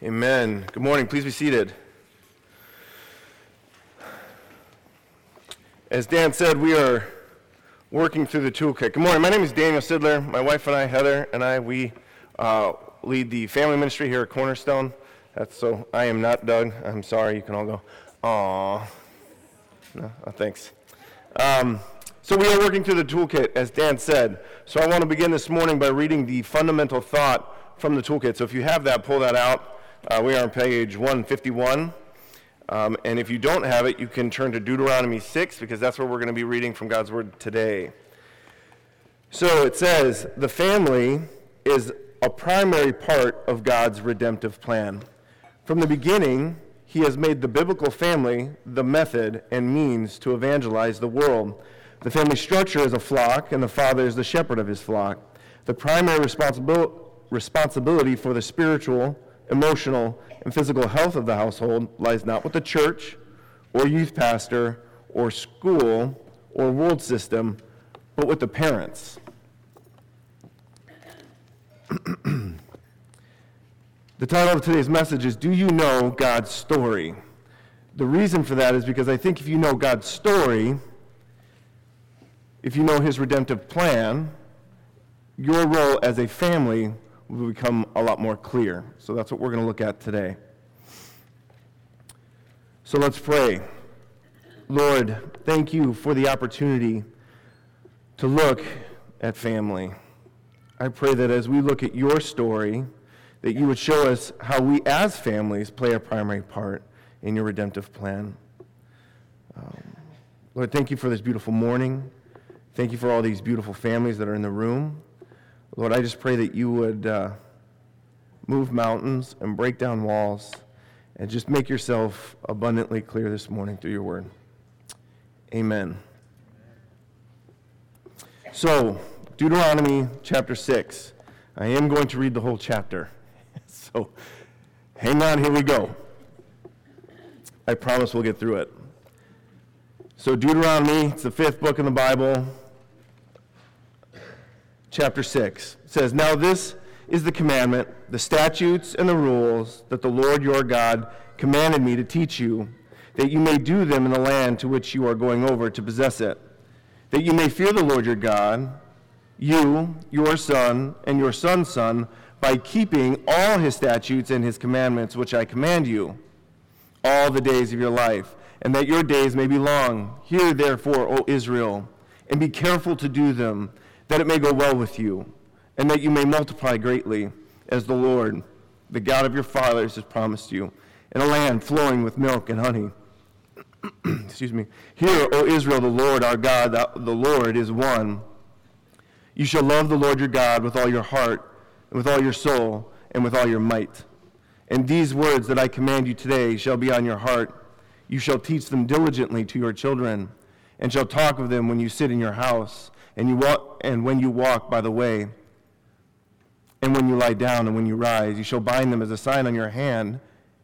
Amen. Good morning. Please be seated. As Dan said, we are working through the toolkit. Good morning. My name is Daniel Sidler. My wife and I, Heather, and I, we uh, lead the family ministry here at Cornerstone. That's so. I am not Doug. I'm sorry. You can all go. Aw. No, oh, thanks. Um, so we are working through the toolkit, as Dan said. So I want to begin this morning by reading the fundamental thought from the toolkit. So if you have that, pull that out. Uh, we are on page 151. Um, and if you don't have it, you can turn to Deuteronomy 6 because that's where we're going to be reading from God's Word today. So it says, the family is a primary part of God's redemptive plan. From the beginning, he has made the biblical family the method and means to evangelize the world. The family structure is a flock, and the father is the shepherd of his flock. The primary responsibility responsibility for the spiritual, emotional, and physical health of the household lies not with the church or youth pastor or school or world system, but with the parents. the title of today's message is Do You Know God's Story? The reason for that is because I think if you know God's story, if you know his redemptive plan, your role as a family will become a lot more clear. So that's what we're going to look at today. So let's pray. Lord, thank you for the opportunity to look at family. I pray that as we look at your story, that you would show us how we as families play a primary part in your redemptive plan. Um, Lord, thank you for this beautiful morning. Thank you for all these beautiful families that are in the room. Lord, I just pray that you would uh, move mountains and break down walls and just make yourself abundantly clear this morning through your word. Amen. So, Deuteronomy chapter 6. I am going to read the whole chapter. So, hang on, here we go. I promise we'll get through it. So, Deuteronomy, it's the fifth book in the Bible chapter 6 says, Now this is the commandment, the statutes and the rules that the Lord your God commanded me to teach you, that you may do them in the land to which you are going over to possess it, that you may fear the Lord your God, you, your son, and your son's son, by keeping all his statutes and his commandments which I command you, all the days of your life, and that your days may be long. Hear therefore, O Israel, and be careful to do them that it may go well with you, and that you may multiply greatly, as the Lord, the God of your fathers, has promised you, in a land flowing with milk and honey. Excuse me. Hear, O Israel, the Lord our God, the Lord is one. You shall love the Lord your God with all your heart, and with all your soul, and with all your might. And these words that I command you today shall be on your heart. You shall teach them diligently to your children, and shall talk of them when you sit in your house and you walk and when you walk by the way and when you lie down and when you rise you shall bind them as a sign on your hand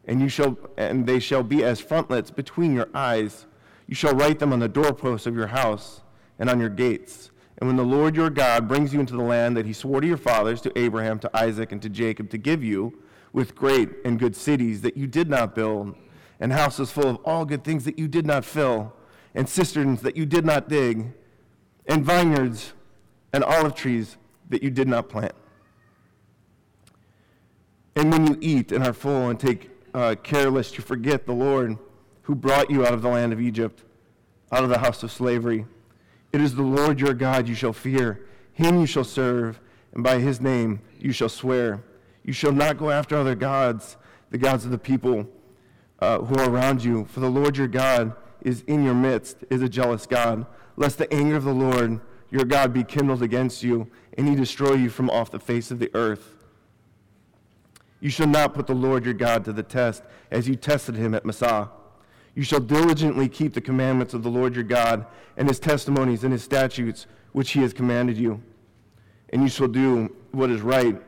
and you shall and they shall be as frontlets between your eyes. You shall write them on the doorposts of your house and on your gates. And when the Lord your God brings you into the land that he swore to your fathers to Abraham to Isaac and to Jacob to give you with great and good cities that you did not build and houses full of all good things that you did not fill and cisterns that you did not dig and vineyards and olive trees that you did not plant. And when you eat and are full and take uh, care lest you forget the Lord who brought you out of the land of Egypt, out of the house of slavery, it is the Lord your God you shall fear. Him you shall serve, and by his name you shall swear. You shall not go after other gods, the gods of the people uh, who are around you, for the Lord your God is in your midst, is a jealous God lest the anger of the Lord your God be kindled against you, and he destroy you from off the face of the earth. You shall not put the Lord your God to the test, as you tested him at Massah. You shall diligently keep the commandments of the Lord your God, and his testimonies and his statutes, which he has commanded you. And you shall do what is right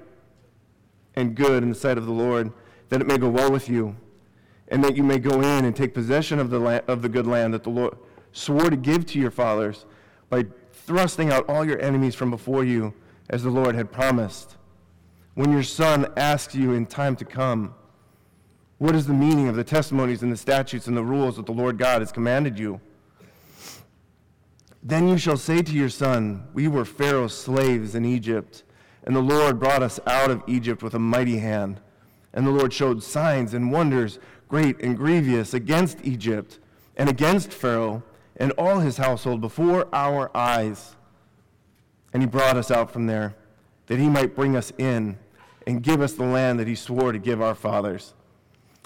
and good in the sight of the Lord, that it may go well with you, and that you may go in and take possession of the, land, of the good land that the Lord swore to give to your fathers by thrusting out all your enemies from before you, as the Lord had promised. When your son asks you in time to come, What is the meaning of the testimonies and the statutes and the rules that the Lord God has commanded you? Then you shall say to your son, We were Pharaoh's slaves in Egypt, and the Lord brought us out of Egypt with a mighty hand. And the Lord showed signs and wonders, great and grievous, against Egypt and against Pharaoh and all his household before our eyes. And he brought us out from there, that he might bring us in and give us the land that he swore to give our fathers.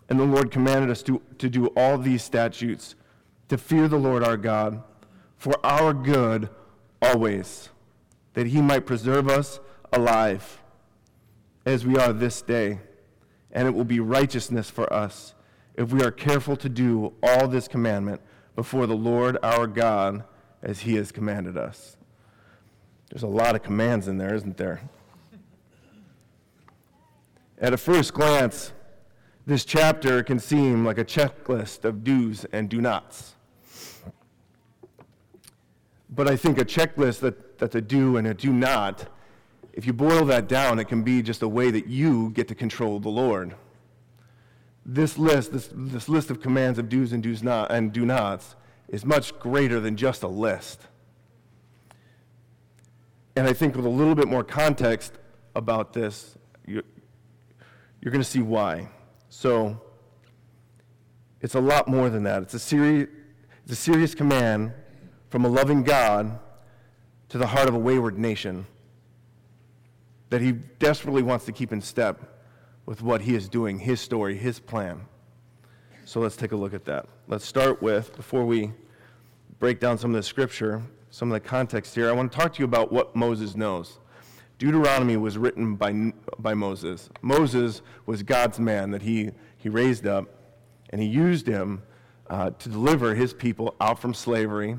And the Lord commanded us to, to do all these statutes, to fear the Lord our God, for our good always, that he might preserve us alive as we are this day. And it will be righteousness for us if we are careful to do all this commandment before the Lord our God as he has commanded us. There's a lot of commands in there, isn't there? At a first glance, this chapter can seem like a checklist of do's and do nots. But I think a checklist that, that's a do and a do not, if you boil that down, it can be just a way that you get to control the Lord. This list, this, this list of commands of do's and do's not and do nots, is much greater than just a list. And I think with a little bit more context about this, you, you're going to see why. So it's a lot more than that. It's a, seri- it's a serious command from a loving God to the heart of a wayward nation that he desperately wants to keep in step with what he is doing, his story, his plan. So let's take a look at that. Let's start with, before we break down some of the scripture, some of the context here, I want to talk to you about what Moses knows. Deuteronomy was written by, by Moses. Moses was God's man that he, he raised up, and he used him uh, to deliver his people out from slavery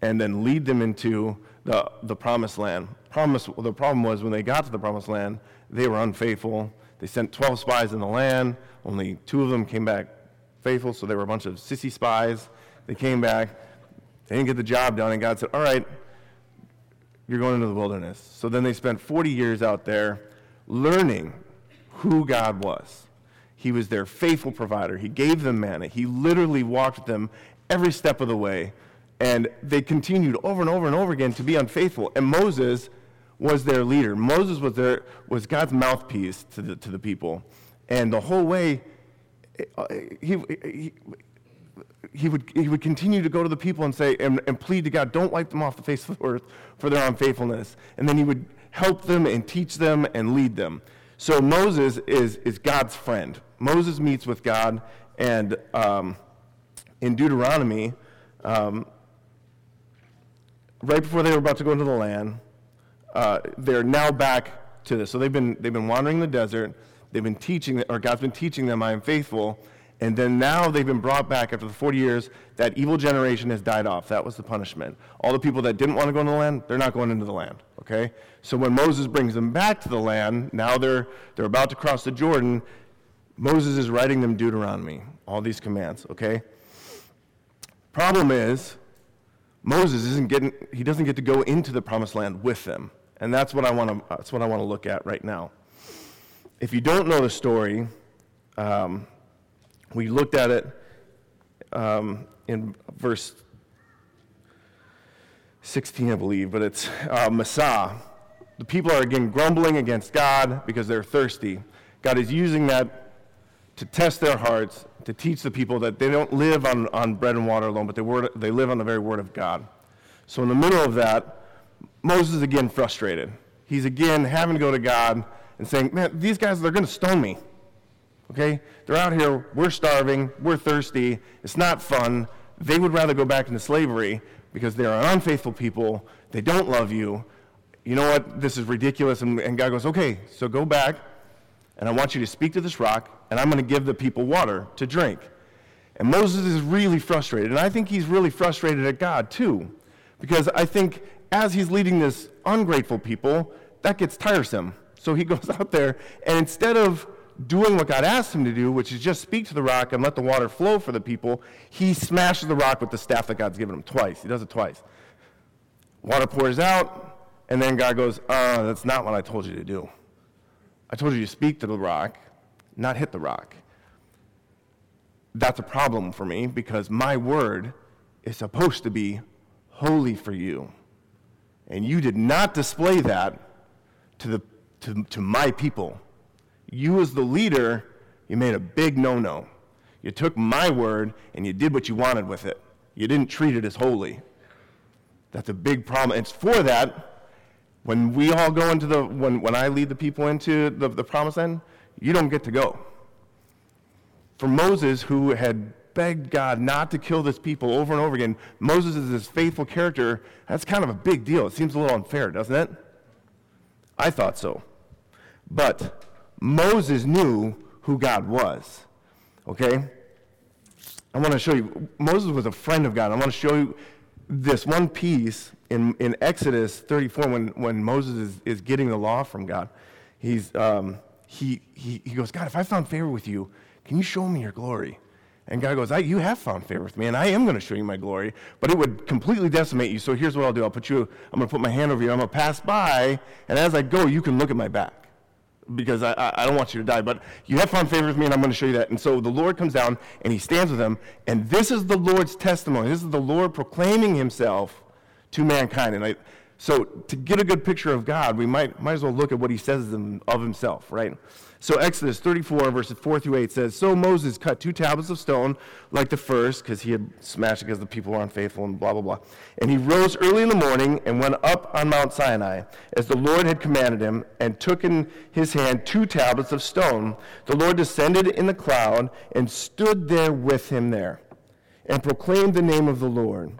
and then lead them into the, the promised land. Promise, the problem was when they got to the promised land, they were unfaithful. They sent 12 spies in the land. Only two of them came back faithful, so they were a bunch of sissy spies. They came back. They didn't get the job done, and God said, All right, you're going into the wilderness. So then they spent 40 years out there learning who God was. He was their faithful provider. He gave them manna. He literally walked them every step of the way. And they continued over and over and over again to be unfaithful. And Moses was their leader. Moses was, their, was God's mouthpiece to the, to the people. And the whole way, uh, he, he, he would, he would continue to go to the people and say, and, and plead to God, don't wipe them off the face of the earth for their unfaithfulness. And then he would help them and teach them and lead them. So Moses is, is God's friend. Moses meets with God, and um, in Deuteronomy, um, right before they were about to go into the land, uh, they're now back to this. So they've been, they've been wandering the desert. They've been teaching, or God's been teaching them, I am faithful. And then now they've been brought back after the 40 years. That evil generation has died off. That was the punishment. All the people that didn't want to go into the land, they're not going into the land. Okay? So when Moses brings them back to the land, now they're, they're about to cross the Jordan. Moses is writing them Deuteronomy, all these commands. Okay? Problem is, Moses isn't getting, he doesn't get to go into the promised land with them. And that's what I want to, that's what I want to look at right now. If you don't know the story, um, we looked at it um, in verse 16, I believe, but it's uh, Massah. The people are again grumbling against God because they're thirsty. God is using that to test their hearts, to teach the people that they don't live on, on bread and water alone, but they, word, they live on the very word of God. So, in the middle of that, Moses is again frustrated. He's again having to go to God and saying, Man, these guys, they're going to stone me. Okay? They're out here, we're starving, we're thirsty, it's not fun. They would rather go back into slavery because they're an unfaithful people, they don't love you. You know what? This is ridiculous. And, and God goes, Okay, so go back, and I want you to speak to this rock, and I'm going to give the people water to drink. And Moses is really frustrated. And I think he's really frustrated at God, too. Because I think as he's leading this ungrateful people, that gets tiresome. So he goes out there, and instead of doing what God asked him to do, which is just speak to the rock and let the water flow for the people, he smashes the rock with the staff that God's given him twice. He does it twice. Water pours out, and then God goes, uh, that's not what I told you to do. I told you to speak to the rock, not hit the rock. that's a problem for me because my word is supposed to be holy for you. And you did not display that to, the, to, to my people. You, as the leader, you made a big no no. You took my word and you did what you wanted with it. You didn't treat it as holy. That's a big problem. It's for that, when we all go into the, when, when I lead the people into the, the promised land, you don't get to go. For Moses, who had begged God not to kill this people over and over again, Moses is this faithful character. That's kind of a big deal. It seems a little unfair, doesn't it? I thought so. But Moses knew who God was. Okay? I want to show you. Moses was a friend of God. I want to show you this one piece in, in Exodus 34 when, when Moses is, is getting the law from God. He's, um, he, he, he goes, God, if I found favor with you, can you show me your glory? And God goes, You have found favor with me, and I am going to show you my glory, but it would completely decimate you. So here's what I'll do I'll put you, I'm going to put my hand over you, I'm going to pass by, and as I go, you can look at my back because I, I don't want you to die. But you have found favor with me, and I'm going to show you that. And so the Lord comes down, and he stands with them. And this is the Lord's testimony. This is the Lord proclaiming himself to mankind. And I, so to get a good picture of God, we might, might as well look at what he says of himself, right? So Exodus 34, verses 4 through 8 says, So Moses cut two tablets of stone like the first, because he had smashed it because the people were unfaithful and blah, blah, blah. And he rose early in the morning and went up on Mount Sinai, as the Lord had commanded him, and took in his hand two tablets of stone. The Lord descended in the cloud and stood there with him there, and proclaimed the name of the Lord.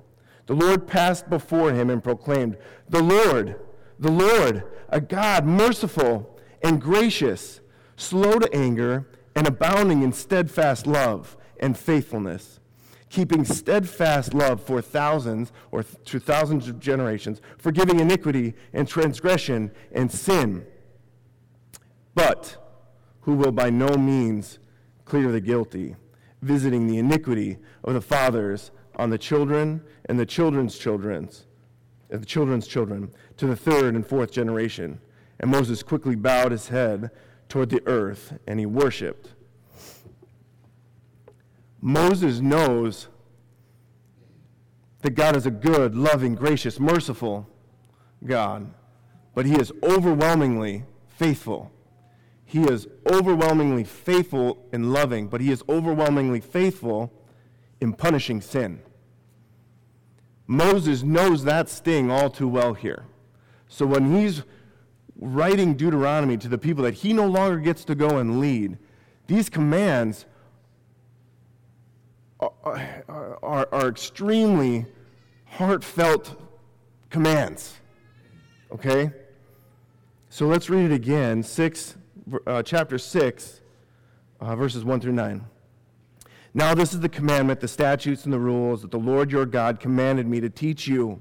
The Lord passed before him and proclaimed, The Lord, the Lord, a God merciful and gracious slow to anger, and abounding in steadfast love and faithfulness, keeping steadfast love for thousands or to thousands of generations, forgiving iniquity and transgression and sin, but who will by no means clear the guilty, visiting the iniquity of the fathers on the children and the children's children's, and the children's children, to the third and fourth generation. And Moses quickly bowed his head toward the earth and he worshiped. Moses knows that God is a good, loving, gracious, merciful God, but he is overwhelmingly faithful. He is overwhelmingly faithful in loving, but he is overwhelmingly faithful in punishing sin. Moses knows that sting all too well here. So when he's writing Deuteronomy to the people that he no longer gets to go and lead, these commands are, are, are extremely heartfelt commands. Okay? So let's read it again, six, uh, chapter 6, uh, verses 1 through 9. Now, this is the commandment, the statutes, and the rules that the Lord your God commanded me to teach you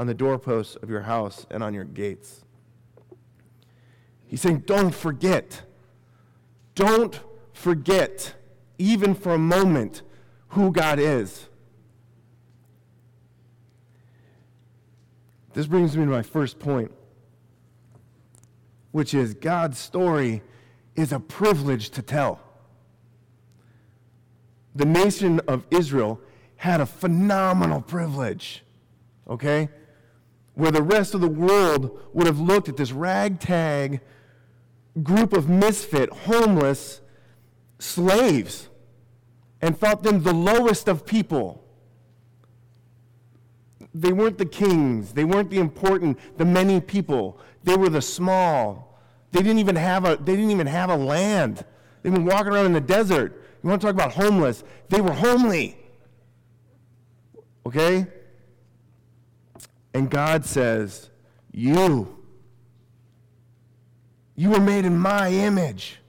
on the doorposts of your house and on your gates. He's saying, don't forget. Don't forget, even for a moment, who God is. This brings me to my first point, which is God's story is a privilege to tell. The nation of Israel had a phenomenal privilege, okay? Where the rest of the world would have looked at this ragtag group of misfit, homeless slaves and thought them the lowest of people. They weren't the kings. They weren't the important, the many people. They were the small. They didn't even have a, they didn't even have a land. They've been walking around in the desert. You want to talk about homeless? They were homely. Okay? And God says, You, you were made in my image.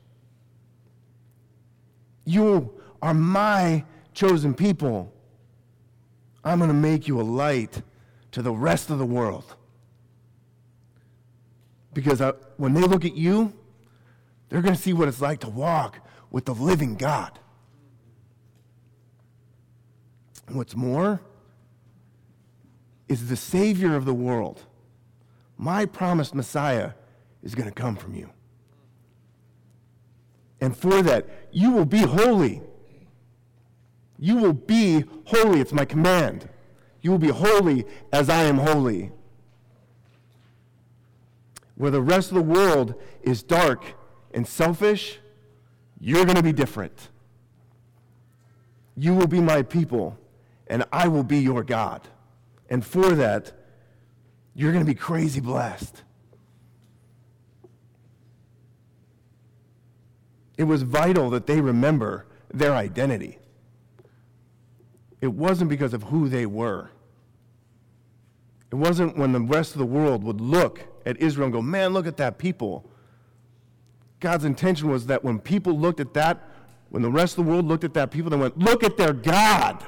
You are my chosen people. I'm going to make you a light to the rest of the world. Because I, when they look at you, they're going to see what it's like to walk with the living God. what's more is the Savior of the world, my promised Messiah, is going to come from you. And for that, you will be holy you will be holy. It's my command. You will be holy as I am holy. Where the rest of the world is dark and selfish, you're going to be different. You will be my people, and I will be your God. And for that, you're going to be crazy blessed. It was vital that they remember their identity. It wasn't because of who they were. It wasn't when the rest of the world would look at Israel and go, man, look at that people. God's intention was that when people looked at that, when the rest of the world looked at that people, they went, look at their God.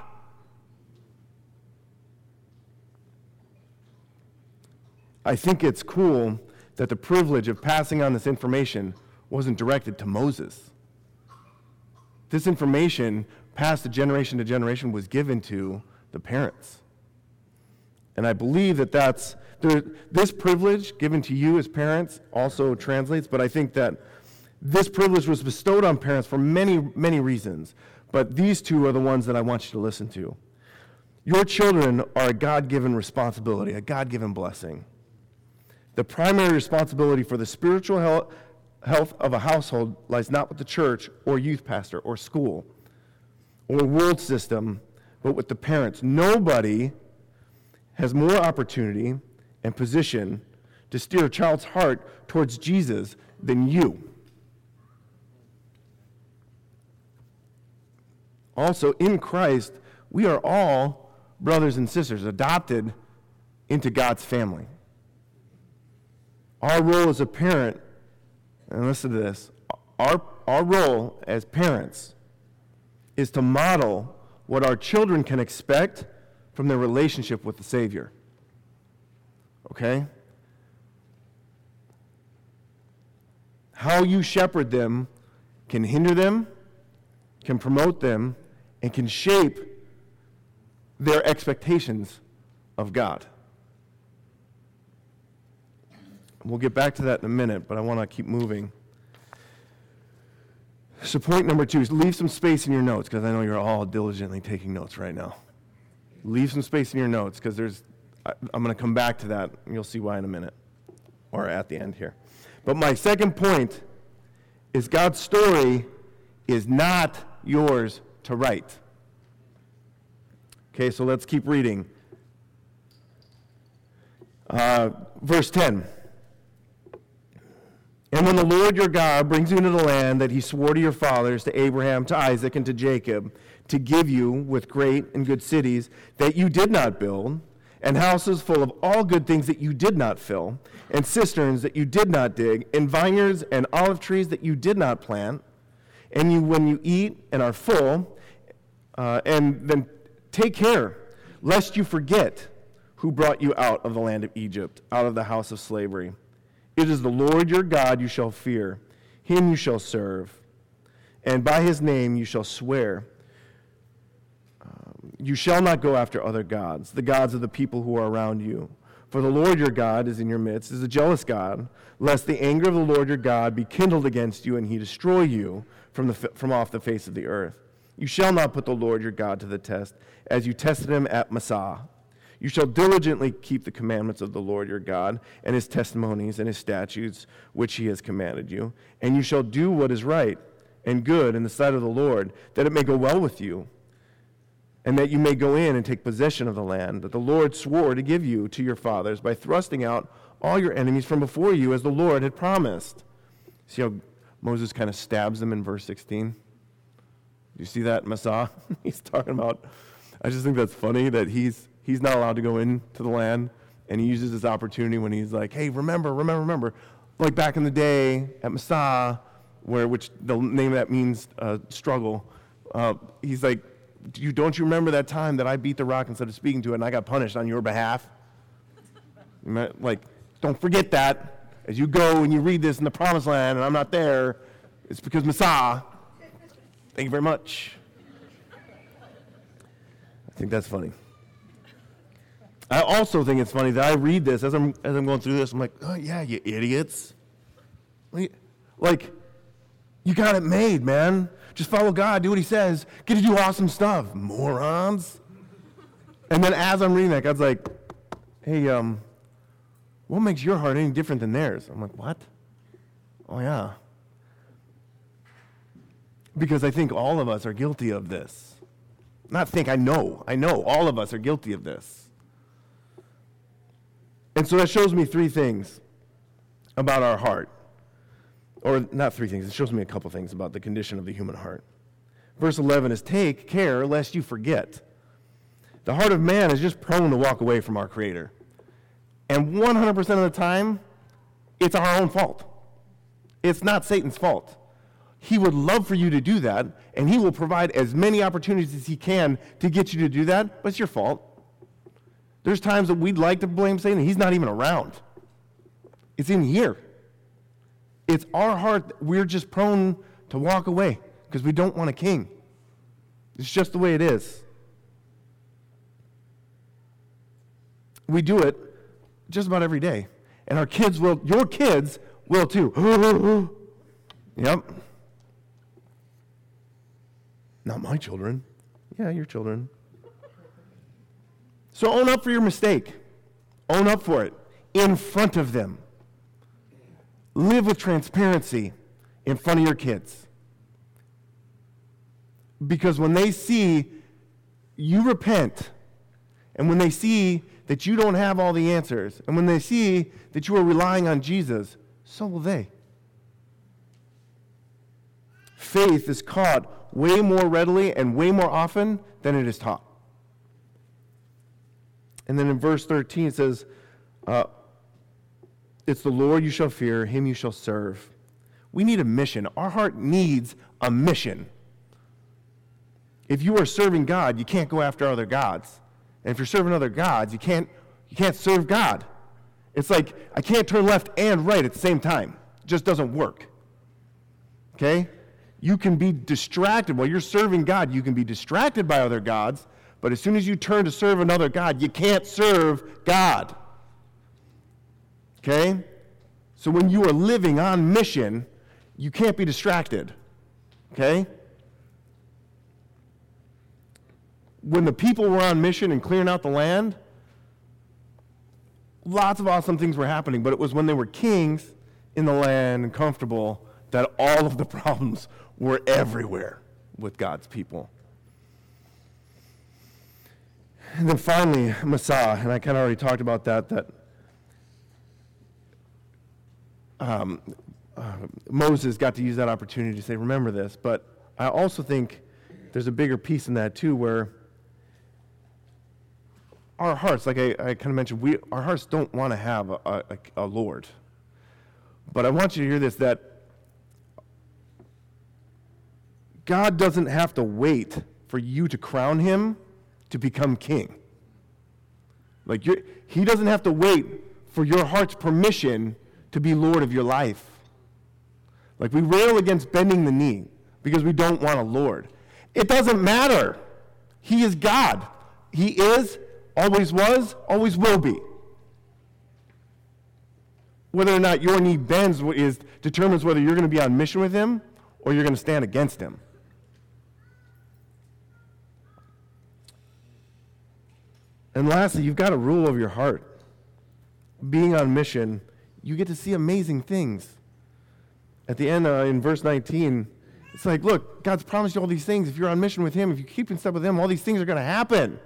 I think it's cool that the privilege of passing on this information wasn't directed to Moses. This information passed generation to generation was given to the parents. And I believe that that's, there, this privilege given to you as parents also translates, but I think that this privilege was bestowed on parents for many, many reasons. But these two are the ones that I want you to listen to. Your children are a God given responsibility, a God given blessing. The primary responsibility for the spiritual health of a household lies not with the church or youth pastor or school or world system, but with the parents. Nobody has more opportunity and position to steer a child's heart towards Jesus than you. Also, in Christ, we are all brothers and sisters, adopted into God's family. Our role as a parent, and listen to this, our, our role as parents is to model what our children can expect from their relationship with the Savior. Okay? How you shepherd them can hinder them, can promote them, and can shape their expectations of God. We'll get back to that in a minute, but I want to keep moving. So, point number two is leave some space in your notes because I know you're all diligently taking notes right now. Leave some space in your notes because there's, I, I'm going to come back to that. And you'll see why in a minute or at the end here. But my second point is God's story is not yours to write. Okay, so let's keep reading. Uh, verse 10. And when the Lord your God brings you into the land that he swore to your fathers, to Abraham, to Isaac, and to Jacob, to give you with great and good cities that you did not build, and houses full of all good things that you did not fill, and cisterns that you did not dig, and vineyards and olive trees that you did not plant, and you, when you eat and are full, uh, and then take care, lest you forget who brought you out of the land of Egypt, out of the house of slavery. It is the Lord your God you shall fear, him you shall serve, and by his name you shall swear. Um, you shall not go after other gods, the gods of the people who are around you. For the Lord your God is in your midst, is a jealous God, lest the anger of the Lord your God be kindled against you and he destroy you from, the, from off the face of the earth. You shall not put the Lord your God to the test, as you tested him at Massah. You shall diligently keep the commandments of the Lord your God and his testimonies and his statutes which he has commanded you. And you shall do what is right and good in the sight of the Lord, that it may go well with you, and that you may go in and take possession of the land that the Lord swore to give you to your fathers by thrusting out all your enemies from before you, as the Lord had promised. See how Moses kind of stabs them in verse 16? You see that, Massah? he's talking about, I just think that's funny that he's, he's not allowed to go into the land, and he uses this opportunity when he's like, hey, remember, remember, remember. Like back in the day at Massah, where, which the name of that means uh, struggle, uh, he's like, you, don't you remember that time that I beat the rock instead of speaking to it and I got punished on your behalf? like, don't forget that. As you go and you read this in the promised land and I'm not there, it's because Massah. Thank you very much. I think that's funny. I also think it's funny that I read this as I'm, as I'm going through this. I'm like, oh, yeah, you idiots. Like, you got it made, man. Just follow God, do what He says, get to do awesome stuff, morons. And then as I'm reading that, God's like, hey, um, what makes your heart any different than theirs? I'm like, what? Oh, yeah. Because I think all of us are guilty of this. Not think, I know. I know all of us are guilty of this. And so that shows me three things about our heart or not three things, it shows me a couple things about the condition of the human heart. Verse 11 is Take care lest you forget. The heart of man is just prone to walk away from our Creator. And 100% of the time, it's our own fault. It's not Satan's fault. He would love for you to do that, and he will provide as many opportunities as he can to get you to do that, but it's your fault. There's times that we'd like to blame Satan, he's not even around. It's in here. It's our heart, we're just prone to walk away because we don't want a king. It's just the way it is. We do it just about every day. And our kids will, your kids will too. yep. Not my children. Yeah, your children. So own up for your mistake. Own up for it in front of them. Live with transparency in front of your kids. Because when they see you repent, and when they see that you don't have all the answers, and when they see that you are relying on Jesus, so will they. Faith is caught way more readily and way more often than it is taught. And then in verse 13 it says, uh, it's the Lord you shall fear, him you shall serve. We need a mission. Our heart needs a mission. If you are serving God, you can't go after other gods. And if you're serving other gods, you can't, you can't serve God. It's like I can't turn left and right at the same time. It just doesn't work. Okay? You can be distracted. While you're serving God, you can be distracted by other gods, but as soon as you turn to serve another God, you can't serve God. Okay? So when you are living on mission, you can't be distracted. Okay? When the people were on mission and clearing out the land, lots of awesome things were happening, but it was when they were kings in the land and comfortable that all of the problems were everywhere with God's people. And then finally, Massah, and I kind of already talked about that, that um, uh, Moses got to use that opportunity to say, remember this. But I also think there's a bigger piece in that, too, where our hearts, like I, I kind of mentioned, we, our hearts don't want to have a, a, a Lord. But I want you to hear this that God doesn't have to wait for you to crown him to become king. Like, you're he doesn't have to wait for your heart's permission to be Lord of your life. Like we rail against bending the knee because we don't want a Lord. It doesn't matter. He is God. He is, always was, always will be. Whether or not your knee bends is, determines whether you're going to be on mission with Him or you're going to stand against Him. And lastly, you've got to rule over your heart. Being on mission you get to see amazing things. At the end, uh, in verse 19, It's like, look, God's promised you all these things. If you're on mission with Him, if you keep in step with Him, all these things are going to happen.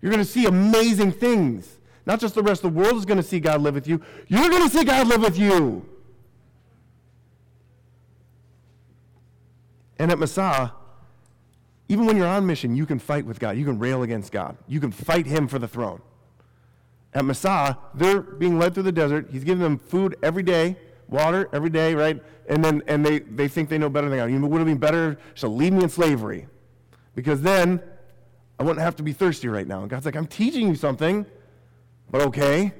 You're going to see amazing things. Not just the rest of the world is going to see God live with you, you're going to see God live with you. And at Massah, even when you're on mission, you can fight with God. You can rail against God. You can fight Him for the throne. At Massah, they're being led through the desert. He's giving them food every day, water every day, right? And then and they, they think they know better than God. You would have been better to leave me in slavery. Because then I wouldn't have to be thirsty right now. And God's like, I'm teaching you something, but okay.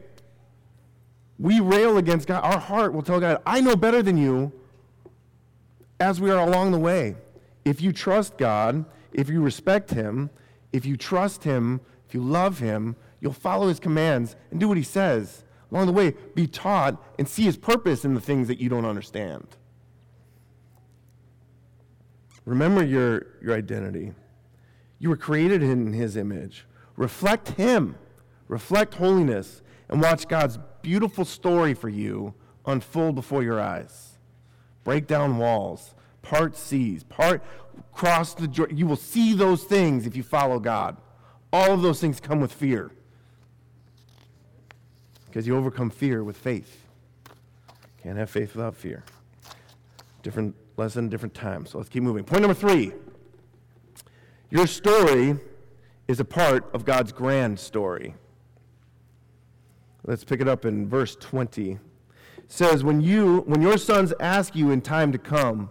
We rail against God. Our heart will tell God, I know better than you as we are along the way. If you trust God, if you respect Him, if you trust Him, if you love Him, you'll follow His commands and do what He says. Along the way, be taught and see His purpose in the things that you don't understand. Remember your, your identity. You were created in His image. Reflect Him, reflect holiness, and watch God's beautiful story for you unfold before your eyes. Break down walls, part seas, part cross the Jordan. You will see those things if you follow God. All of those things come with fear. Because you overcome fear with faith. Can't have faith without fear. Different lesson, different time. So let's keep moving. Point number three your story is a part of God's grand story. Let's pick it up in verse 20. It says, when, you, when your sons ask you in time to come,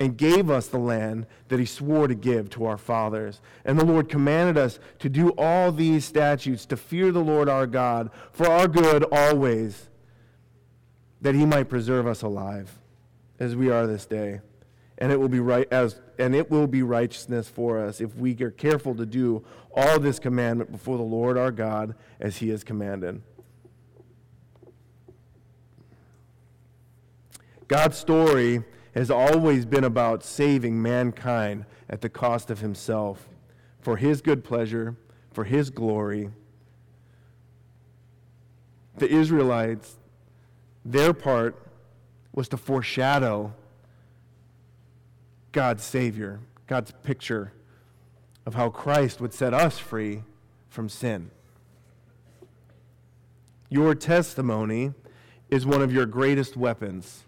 and gave us the land that he swore to give to our fathers. And the Lord commanded us to do all these statutes, to fear the Lord our God, for our good always, that he might preserve us alive, as we are this day. And it will be right as and it will be righteousness for us if we are careful to do all this commandment before the Lord our God as he has commanded. God's story has always been about saving mankind at the cost of himself for his good pleasure, for his glory. The Israelites, their part was to foreshadow God's Savior, God's picture of how Christ would set us free from sin. Your testimony is one of your greatest weapons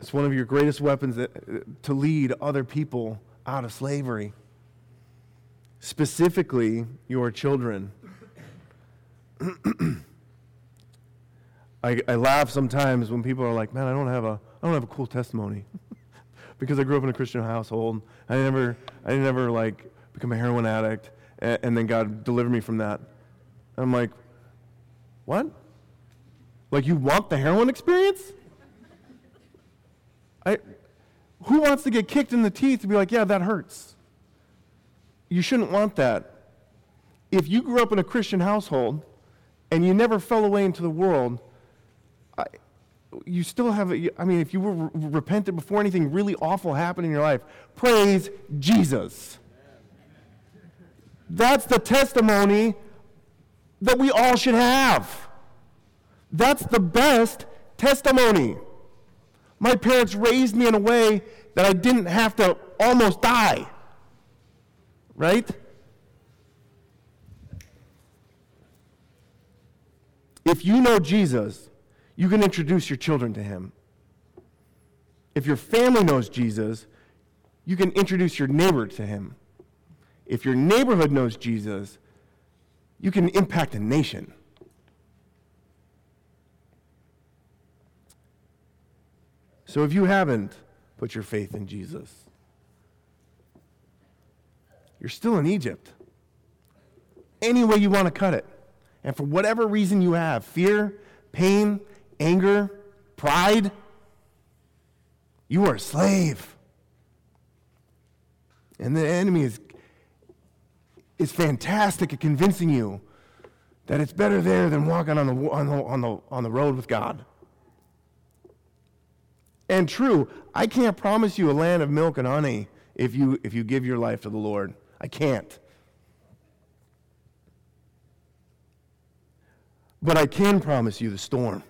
it's one of your greatest weapons that, to lead other people out of slavery, specifically your children. I, I laugh sometimes when people are like, "Man, I don't have a, I don't have a cool testimony," because I grew up in a Christian household. I never, I never like become a heroin addict, and, and then God delivered me from that. And I'm like, what? Like you want the heroin experience? I, who wants to get kicked in the teeth to be like, yeah, that hurts? You shouldn't want that. If you grew up in a Christian household and you never fell away into the world, I, you still have, a, I mean, if you were repented before anything really awful happened in your life, praise Jesus. That's the testimony that we all should have. That's the best testimony. My parents raised me in a way that I didn't have to almost die. Right? If you know Jesus, you can introduce your children to him. If your family knows Jesus, you can introduce your neighbor to him. If your neighborhood knows Jesus, you can impact a nation. So if you haven't put your faith in Jesus, you're still in Egypt. Any way you want to cut it. And for whatever reason you have fear, pain, anger, pride you are a slave. And the enemy is, is fantastic at convincing you that it's better there than walking on the, on the, on the, on the road with God. And true, I can't promise you a land of milk and honey if you, if you give your life to the Lord. I can't. But I can promise you the storm.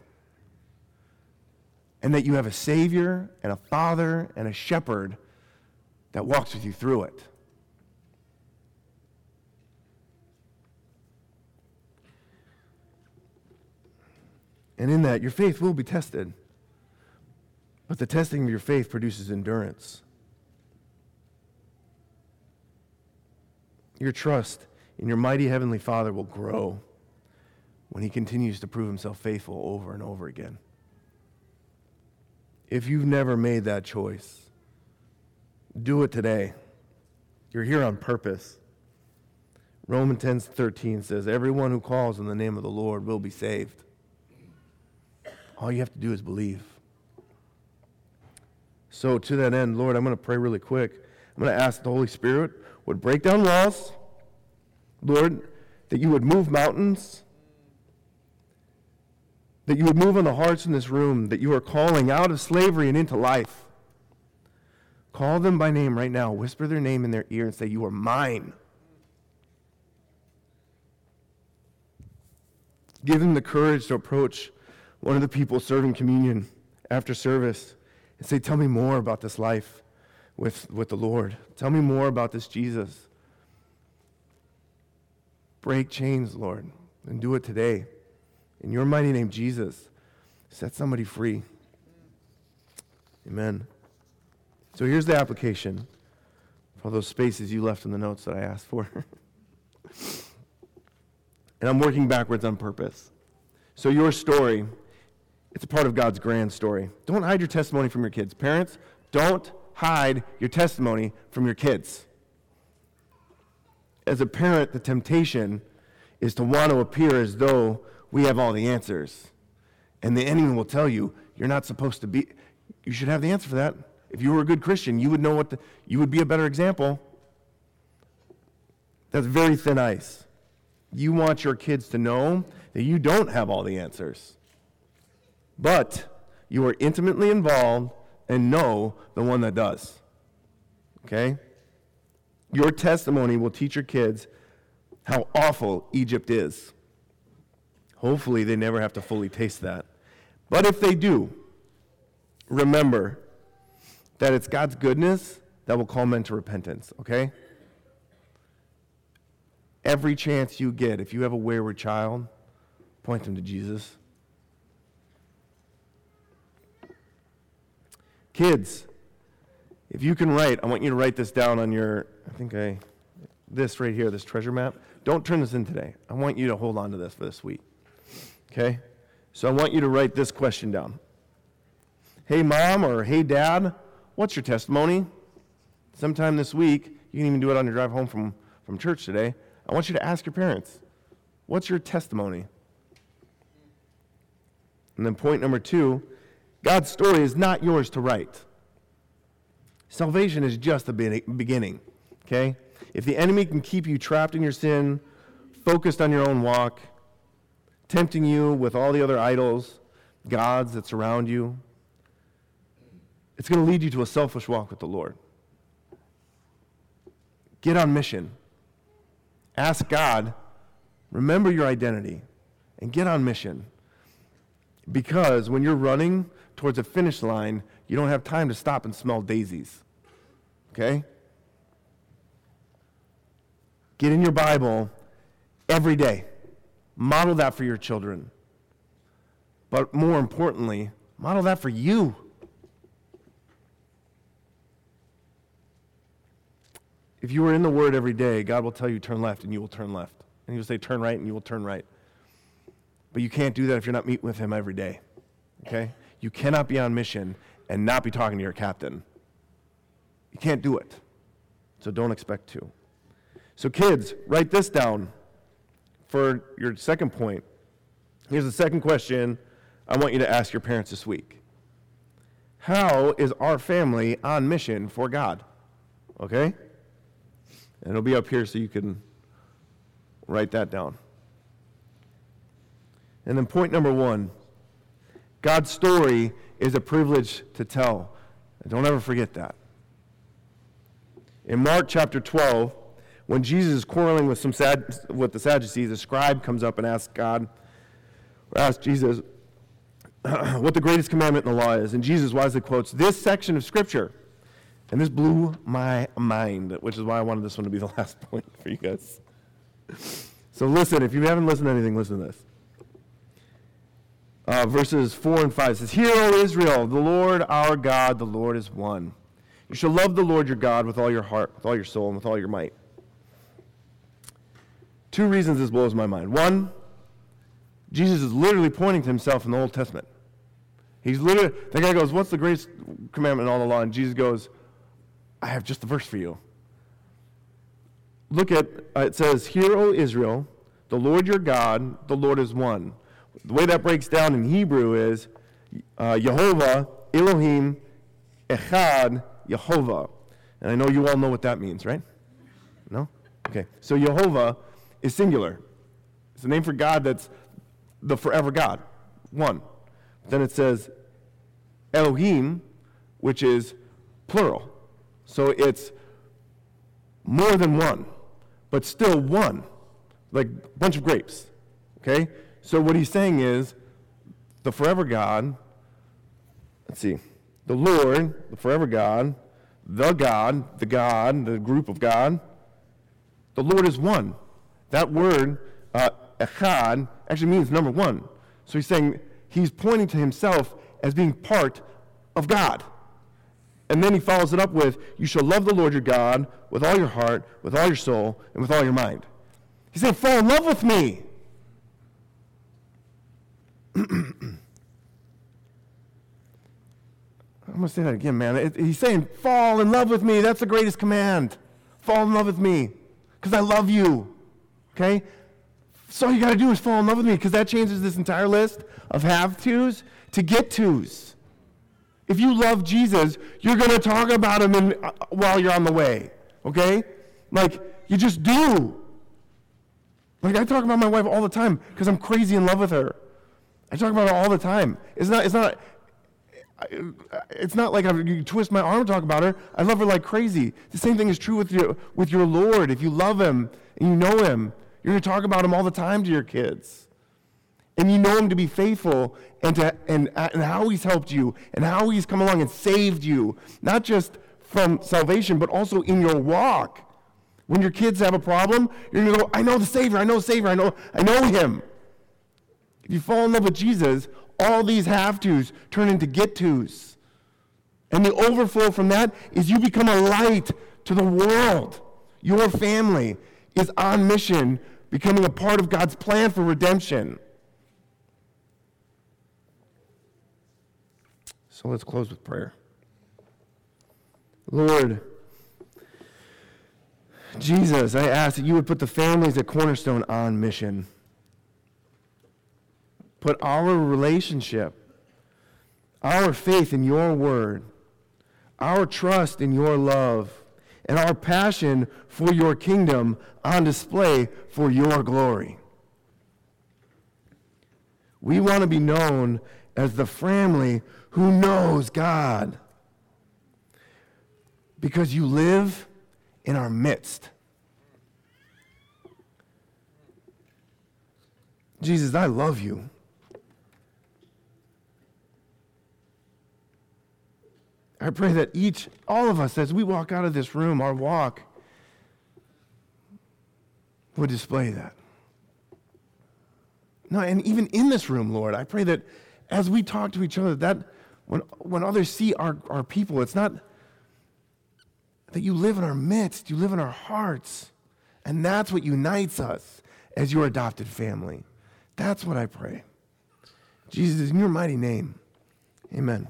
And that you have a Savior and a Father and a Shepherd that walks with you through it. And in that, your faith will be tested. But the testing of your faith produces endurance. Your trust in your mighty Heavenly Father will grow when He continues to prove Himself faithful over and over again. If you've never made that choice, do it today. You're here on purpose. Romans 10 13 says, Everyone who calls on the name of the Lord will be saved. All you have to do is believe. So, to that end, Lord, I'm going to pray really quick. I'm going to ask the Holy Spirit would break down walls, Lord, that you would move mountains, that you would move on the hearts in this room that you are calling out of slavery and into life. Call them by name right now. Whisper their name in their ear and say, You are mine. Give them the courage to approach one of the people serving communion after service and say, Tell me more about this life with, with the Lord. Tell me more about this Jesus. Break chains, Lord, and do it today. In your mighty name, Jesus, set somebody free. Amen. So here's the application for those spaces you left in the notes that I asked for. and I'm working backwards on purpose. So your story it's a part of God's grand story. Don't hide your testimony from your kids. Parents, don't hide your testimony from your kids. As a parent, the temptation is to want to appear as though we have all the answers. And the enemy will tell you, you're not supposed to be, you should have the answer for that. If you were a good Christian, you would know what, the, you would be a better example. That's very thin ice. You want your kids to know that you don't have all the answers but you are intimately involved and know the one that does. Okay? Your testimony will teach your kids how awful Egypt is. Hopefully, they never have to fully taste that. But if they do, remember that it's God's goodness that will call men to repentance, okay? Every chance you get, if you have a wayward child, point them to Jesus. Kids, if you can write, I want you to write this down on your, I think I, this right here, this treasure map. Don't turn this in today. I want you to hold on to this for this week. Okay? So I want you to write this question down. Hey, mom, or hey, dad, what's your testimony? Sometime this week, you can even do it on your drive home from, from church today. I want you to ask your parents, what's your testimony? And then point number two, God's story is not yours to write. Salvation is just the beginning, okay? If the enemy can keep you trapped in your sin, focused on your own walk, tempting you with all the other idols, gods that surround you, it's going to lead you to a selfish walk with the Lord. Get on mission. Ask God, remember your identity, and get on mission. Because when you're running towards a finish line, you don't have time to stop and smell daisies. Okay? Get in your Bible every day. Model that for your children. But more importantly, model that for you. If you are in the Word every day, God will tell you turn left and you will turn left. And He will say turn right and you will turn right. But you can't do that if you're not meeting with Him every day. Okay? You cannot be on mission and not be talking to your captain. You can't do it. So don't expect to. So, kids, write this down for your second point. Here's the second question I want you to ask your parents this week How is our family on mission for God? Okay? And it'll be up here so you can write that down. And then point number one God's story is a privilege to tell. Don't ever forget that. In Mark chapter 12, when Jesus is quarreling with, some sad, with the Sadducees, a scribe comes up and asks God, asks Jesus, what the greatest commandment in the law is. And Jesus wisely quotes this section of Scripture. And this blew my mind, which is why I wanted this one to be the last point for you guys. So listen, if you haven't listened to anything, listen to this. Uh, verses 4 and 5 says, Hear, O Israel, the Lord our God, the Lord is one. You shall love the Lord your God with all your heart, with all your soul, and with all your might. Two reasons this blows my mind. One, Jesus is literally pointing to himself in the Old Testament. He's literally, the guy goes, What's the greatest commandment in all the law? And Jesus goes, I have just the verse for you. Look at, uh, it says, Hear, O Israel, the Lord your God, the Lord is one. The way that breaks down in Hebrew is uh, Jehovah, Elohim, Echad, Yehovah. And I know you all know what that means, right? No? Okay. So Yehovah is singular. It's a name for God that's the forever God, one. Then it says Elohim, which is plural. So it's more than one, but still one, like a bunch of grapes. Okay? So what he's saying is the forever God, let's see, the Lord, the forever God, the God, the God, the group of God, the Lord is one. That word, uh, echad, actually means number one. So he's saying he's pointing to himself as being part of God. And then he follows it up with, You shall love the Lord your God with all your heart, with all your soul, and with all your mind. He said, Fall in love with me. I'm going to say that again, man. It, he's saying, Fall in love with me. That's the greatest command. Fall in love with me because I love you. Okay? So all you got to do is fall in love with me because that changes this entire list of have tos to get tos. If you love Jesus, you're going to talk about him in, uh, while you're on the way. Okay? Like, you just do. Like, I talk about my wife all the time because I'm crazy in love with her. I talk about her all the time. It's not, it's not, it's not like I, you twist my arm to talk about her. I love her like crazy. The same thing is true with your, with your Lord. If you love him and you know him, you're going to talk about him all the time to your kids and you know him to be faithful and, to, and, and how he's helped you and how he's come along and saved you, not just from salvation, but also in your walk. When your kids have a problem, you're going to go, I know the Savior, I know the Savior, I know, I know him. If you fall in love with Jesus, all these have tos turn into get tos. And the overflow from that is you become a light to the world. Your family is on mission, becoming a part of God's plan for redemption. So let's close with prayer. Lord, Jesus, I ask that you would put the families at Cornerstone on mission. Put our relationship, our faith in your word, our trust in your love, and our passion for your kingdom on display for your glory. We want to be known as the family who knows God. Because you live in our midst. Jesus, I love you. I pray that each, all of us, as we walk out of this room, our walk would display that. No, and even in this room, Lord, I pray that as we talk to each other, that when, when others see our, our people, it's not that you live in our midst, you live in our hearts. And that's what unites us as your adopted family. That's what I pray. Jesus, in your mighty name, amen.